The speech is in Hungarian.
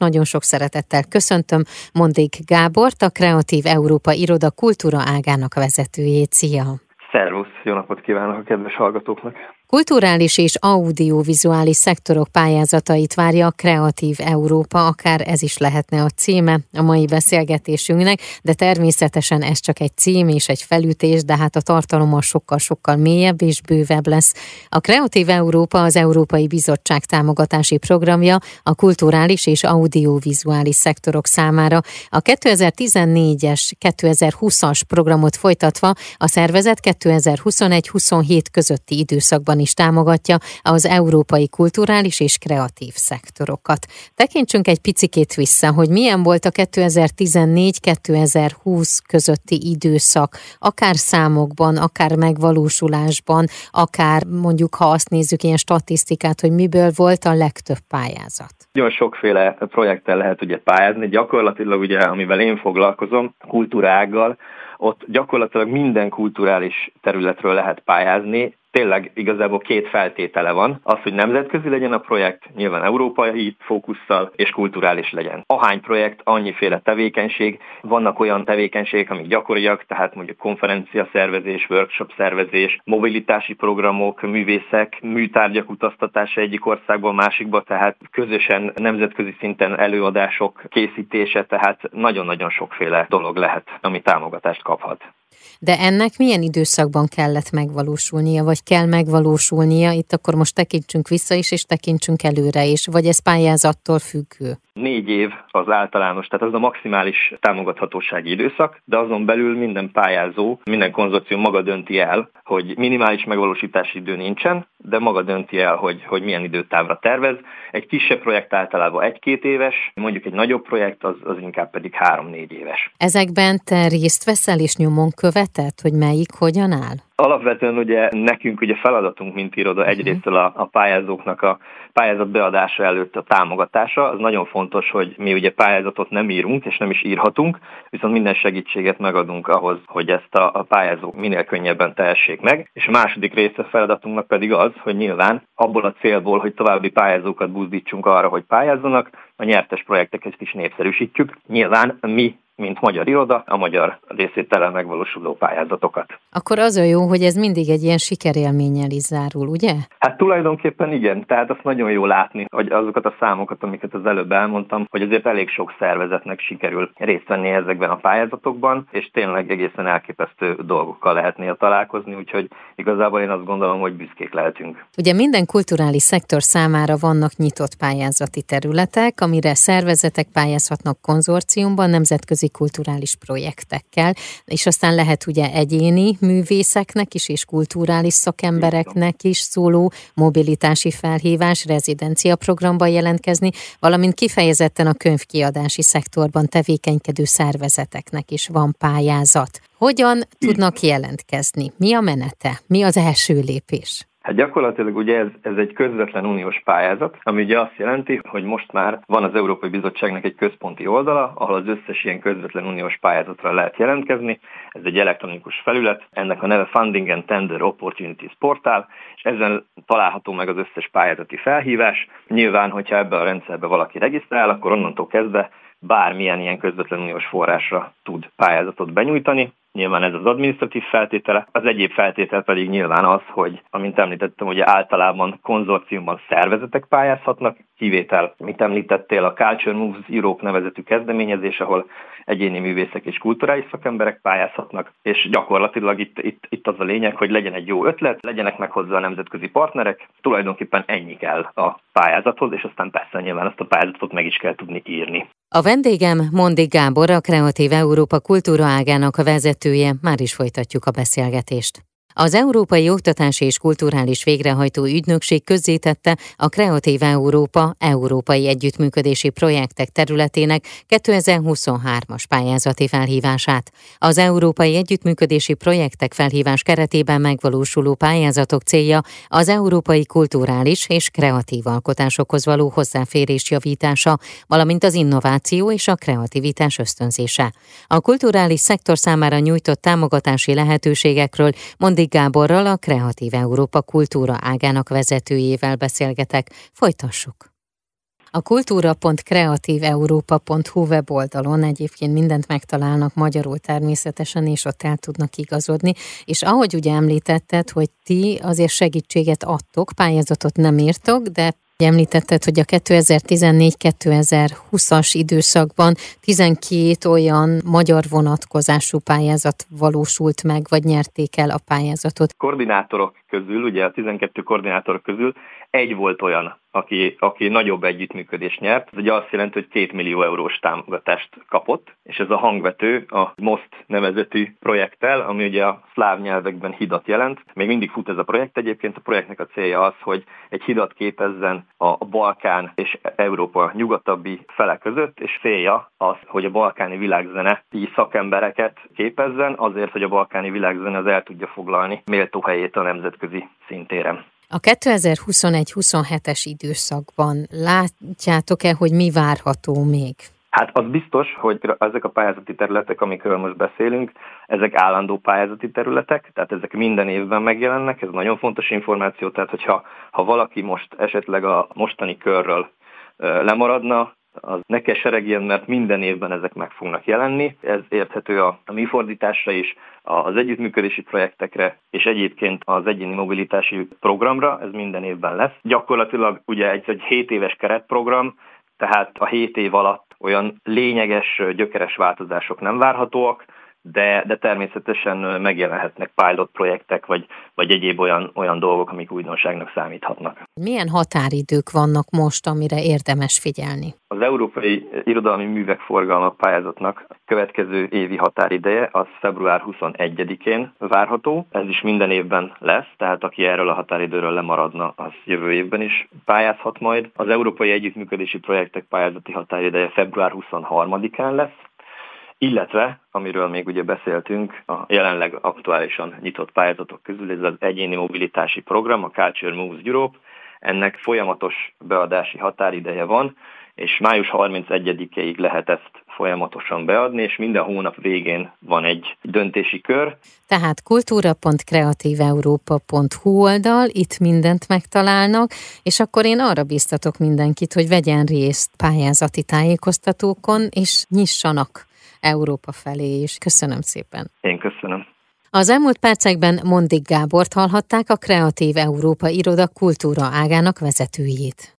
Nagyon sok szeretettel köszöntöm Mondik Gábort, a Kreatív Európa Iroda Kultúra ágának vezetőjét. Szia! Szervusz, jó napot kívánok a kedves hallgatóknak! Kulturális és audiovizuális szektorok pályázatait várja a Kreatív Európa, akár ez is lehetne a címe a mai beszélgetésünknek, de természetesen ez csak egy cím és egy felütés, de hát a tartalom sokkal-sokkal mélyebb és bővebb lesz. A Kreatív Európa az Európai Bizottság támogatási programja a kulturális és audiovizuális szektorok számára. A 2014-es, 2020-as programot folytatva a szervezet 2021-27 közötti időszakban is támogatja az európai kulturális és kreatív szektorokat. Tekintsünk egy picikét vissza, hogy milyen volt a 2014-2020 közötti időszak, akár számokban, akár megvalósulásban, akár mondjuk, ha azt nézzük, ilyen statisztikát, hogy miből volt a legtöbb pályázat. Nagyon sokféle projekttel lehet ugye pályázni, gyakorlatilag ugye, amivel én foglalkozom, kultúrággal, ott gyakorlatilag minden kulturális területről lehet pályázni, tényleg igazából két feltétele van. Az, hogy nemzetközi legyen a projekt, nyilván európai fókusszal, és kulturális legyen. Ahány projekt, annyiféle tevékenység. Vannak olyan tevékenységek, amik gyakoriak, tehát mondjuk konferencia szervezés, workshop szervezés, mobilitási programok, művészek, műtárgyak utaztatása egyik országból másikba, tehát közösen nemzetközi szinten előadások készítése, tehát nagyon-nagyon sokféle dolog lehet, ami támogatást kaphat. De ennek milyen időszakban kellett megvalósulnia, vagy kell megvalósulnia? Itt akkor most tekintsünk vissza is, és tekintsünk előre is, vagy ez pályázattól függő? Négy év az általános, tehát az a maximális támogathatósági időszak, de azon belül minden pályázó, minden konzorcium maga dönti el, hogy minimális megvalósítási idő nincsen, de maga dönti el, hogy, hogy milyen időtávra tervez. Egy kisebb projekt általában egy-két éves, mondjuk egy nagyobb projekt az, az inkább pedig három-négy éves. Ezekben te részt veszel és nyomon követed, hogy melyik hogyan áll? Alapvetően ugye nekünk ugye feladatunk, mint iroda mhm. egyrészt a, a pályázóknak a pályázat beadása előtt a támogatása. Az nagyon fontos, hogy mi ugye pályázatot nem írunk, és nem is írhatunk, viszont minden segítséget megadunk ahhoz, hogy ezt a, a pályázók minél könnyebben tehessék meg. És a második része a feladatunknak pedig az, hogy nyilván abból a célból, hogy további pályázókat buzdítsunk arra, hogy pályázzanak, a nyertes projekteket is népszerűsítjük. Nyilván mi mint magyar iroda, a magyar részételen megvalósuló pályázatokat. Akkor az a jó, hogy ez mindig egy ilyen sikerélménnyel is zárul, ugye? Hát tulajdonképpen igen, tehát azt nagyon jó látni, hogy azokat a számokat, amiket az előbb elmondtam, hogy azért elég sok szervezetnek sikerül részt venni ezekben a pályázatokban, és tényleg egészen elképesztő dolgokkal lehet néha találkozni, úgyhogy igazából én azt gondolom, hogy büszkék lehetünk. Ugye minden kulturális szektor számára vannak nyitott pályázati területek, amire szervezetek pályázhatnak konzorciumban, nemzetközi nemzetközi kulturális projektekkel, és aztán lehet ugye egyéni művészeknek is, és kulturális szakembereknek is szóló mobilitási felhívás, rezidencia programba jelentkezni, valamint kifejezetten a könyvkiadási szektorban tevékenykedő szervezeteknek is van pályázat. Hogyan tudnak jelentkezni? Mi a menete? Mi az első lépés? Hát gyakorlatilag ugye ez, ez egy közvetlen uniós pályázat, ami ugye azt jelenti, hogy most már van az Európai Bizottságnak egy központi oldala, ahol az összes ilyen közvetlen uniós pályázatra lehet jelentkezni. Ez egy elektronikus felület, ennek a neve Funding and Tender Opportunities Portál, és ezen található meg az összes pályázati felhívás. Nyilván, hogyha ebbe a rendszerbe valaki regisztrál, akkor onnantól kezdve bármilyen ilyen közvetlen uniós forrásra tud pályázatot benyújtani. Nyilván ez az adminisztratív feltétele, az egyéb feltétel pedig nyilván az, hogy, amint említettem, ugye általában konzorciumban szervezetek pályázhatnak, kivétel, mit említettél, a Culture Moves Europe nevezetű kezdeményezés, ahol egyéni művészek és kulturális szakemberek pályázhatnak, és gyakorlatilag itt, itt, itt az a lényeg, hogy legyen egy jó ötlet, legyenek meg hozzá a nemzetközi partnerek, tulajdonképpen ennyi kell a pályázathoz, és aztán persze nyilván ezt a pályázatot meg is kell tudni írni. A vendégem Mondi Gábor, a Kreatív Európa kultúra ágának a vezetője, már is folytatjuk a beszélgetést. Az Európai Oktatási és Kulturális Végrehajtó Ügynökség közzétette a Kreatív Európa európai együttműködési projektek területének 2023-as pályázati felhívását. Az európai együttműködési projektek felhívás keretében megvalósuló pályázatok célja az európai kulturális és kreatív alkotásokhoz való hozzáférés javítása, valamint az innováció és a kreativitás ösztönzése. A kulturális szektor számára nyújtott támogatási lehetőségekről Mondi Márik Gáborral, a Kreatív Európa kultúra ágának vezetőjével beszélgetek. Folytassuk! A kultúra.kreatíveurópa.hu weboldalon egyébként mindent megtalálnak magyarul természetesen, és ott el tudnak igazodni. És ahogy ugye említetted, hogy ti azért segítséget adtok, pályázatot nem írtok, de Említetted, hogy a 2014-2020-as időszakban 12 olyan magyar vonatkozású pályázat valósult meg, vagy nyerték el a pályázatot. Koordinátorok közül, ugye a 12 koordinátorok közül egy volt olyan, aki, aki nagyobb együttműködést nyert. Ez ugye azt jelenti, hogy két millió eurós támogatást kapott, és ez a hangvető a MOST nevezetű projekttel, ami ugye a szláv nyelvekben hidat jelent. Még mindig fut ez a projekt egyébként, a projektnek a célja az, hogy egy hidat képezzen a Balkán és Európa nyugatabbi fele között, és célja az, hogy a balkáni világzene így szakembereket képezzen, azért, hogy a balkáni világzene az el tudja foglalni méltó helyét a nemzetközi szintéren. A 2021-27-es időszakban látjátok-e, hogy mi várható még? Hát az biztos, hogy ezek a pályázati területek, amikről most beszélünk, ezek állandó pályázati területek, tehát ezek minden évben megjelennek, ez nagyon fontos információ, tehát hogyha ha valaki most esetleg a mostani körről lemaradna, az ne keseregjen, mert minden évben ezek meg fognak jelenni. Ez érthető a, a mi fordításra is, az együttműködési projektekre, és egyébként az egyéni mobilitási programra, ez minden évben lesz. Gyakorlatilag ugye egy, egy 7 éves keretprogram, tehát a 7 év alatt olyan lényeges, gyökeres változások nem várhatóak, de, de természetesen megjelenhetnek pilot projektek, vagy, vagy egyéb olyan, olyan dolgok, amik újdonságnak számíthatnak. Milyen határidők vannak most, amire érdemes figyelni? Az Európai Irodalmi Művek Forgalma pályázatnak következő évi határideje az február 21-én várható. Ez is minden évben lesz, tehát aki erről a határidőről lemaradna, az jövő évben is pályázhat majd. Az Európai Együttműködési Projektek pályázati határideje február 23-án lesz, illetve, amiről még ugye beszéltünk, a jelenleg aktuálisan nyitott pályázatok közül, ez az egyéni mobilitási program, a Culture Moves Europe, ennek folyamatos beadási határideje van, és május 31-ig lehet ezt folyamatosan beadni, és minden hónap végén van egy döntési kör. Tehát kultúra.kreatíveurópa.hu oldal, itt mindent megtalálnak, és akkor én arra biztatok mindenkit, hogy vegyen részt pályázati tájékoztatókon, és nyissanak Európa felé is. Köszönöm szépen. Én köszönöm. Az elmúlt percekben Mondik Gábort hallhatták a Kreatív Európa Iroda kultúra ágának vezetőjét.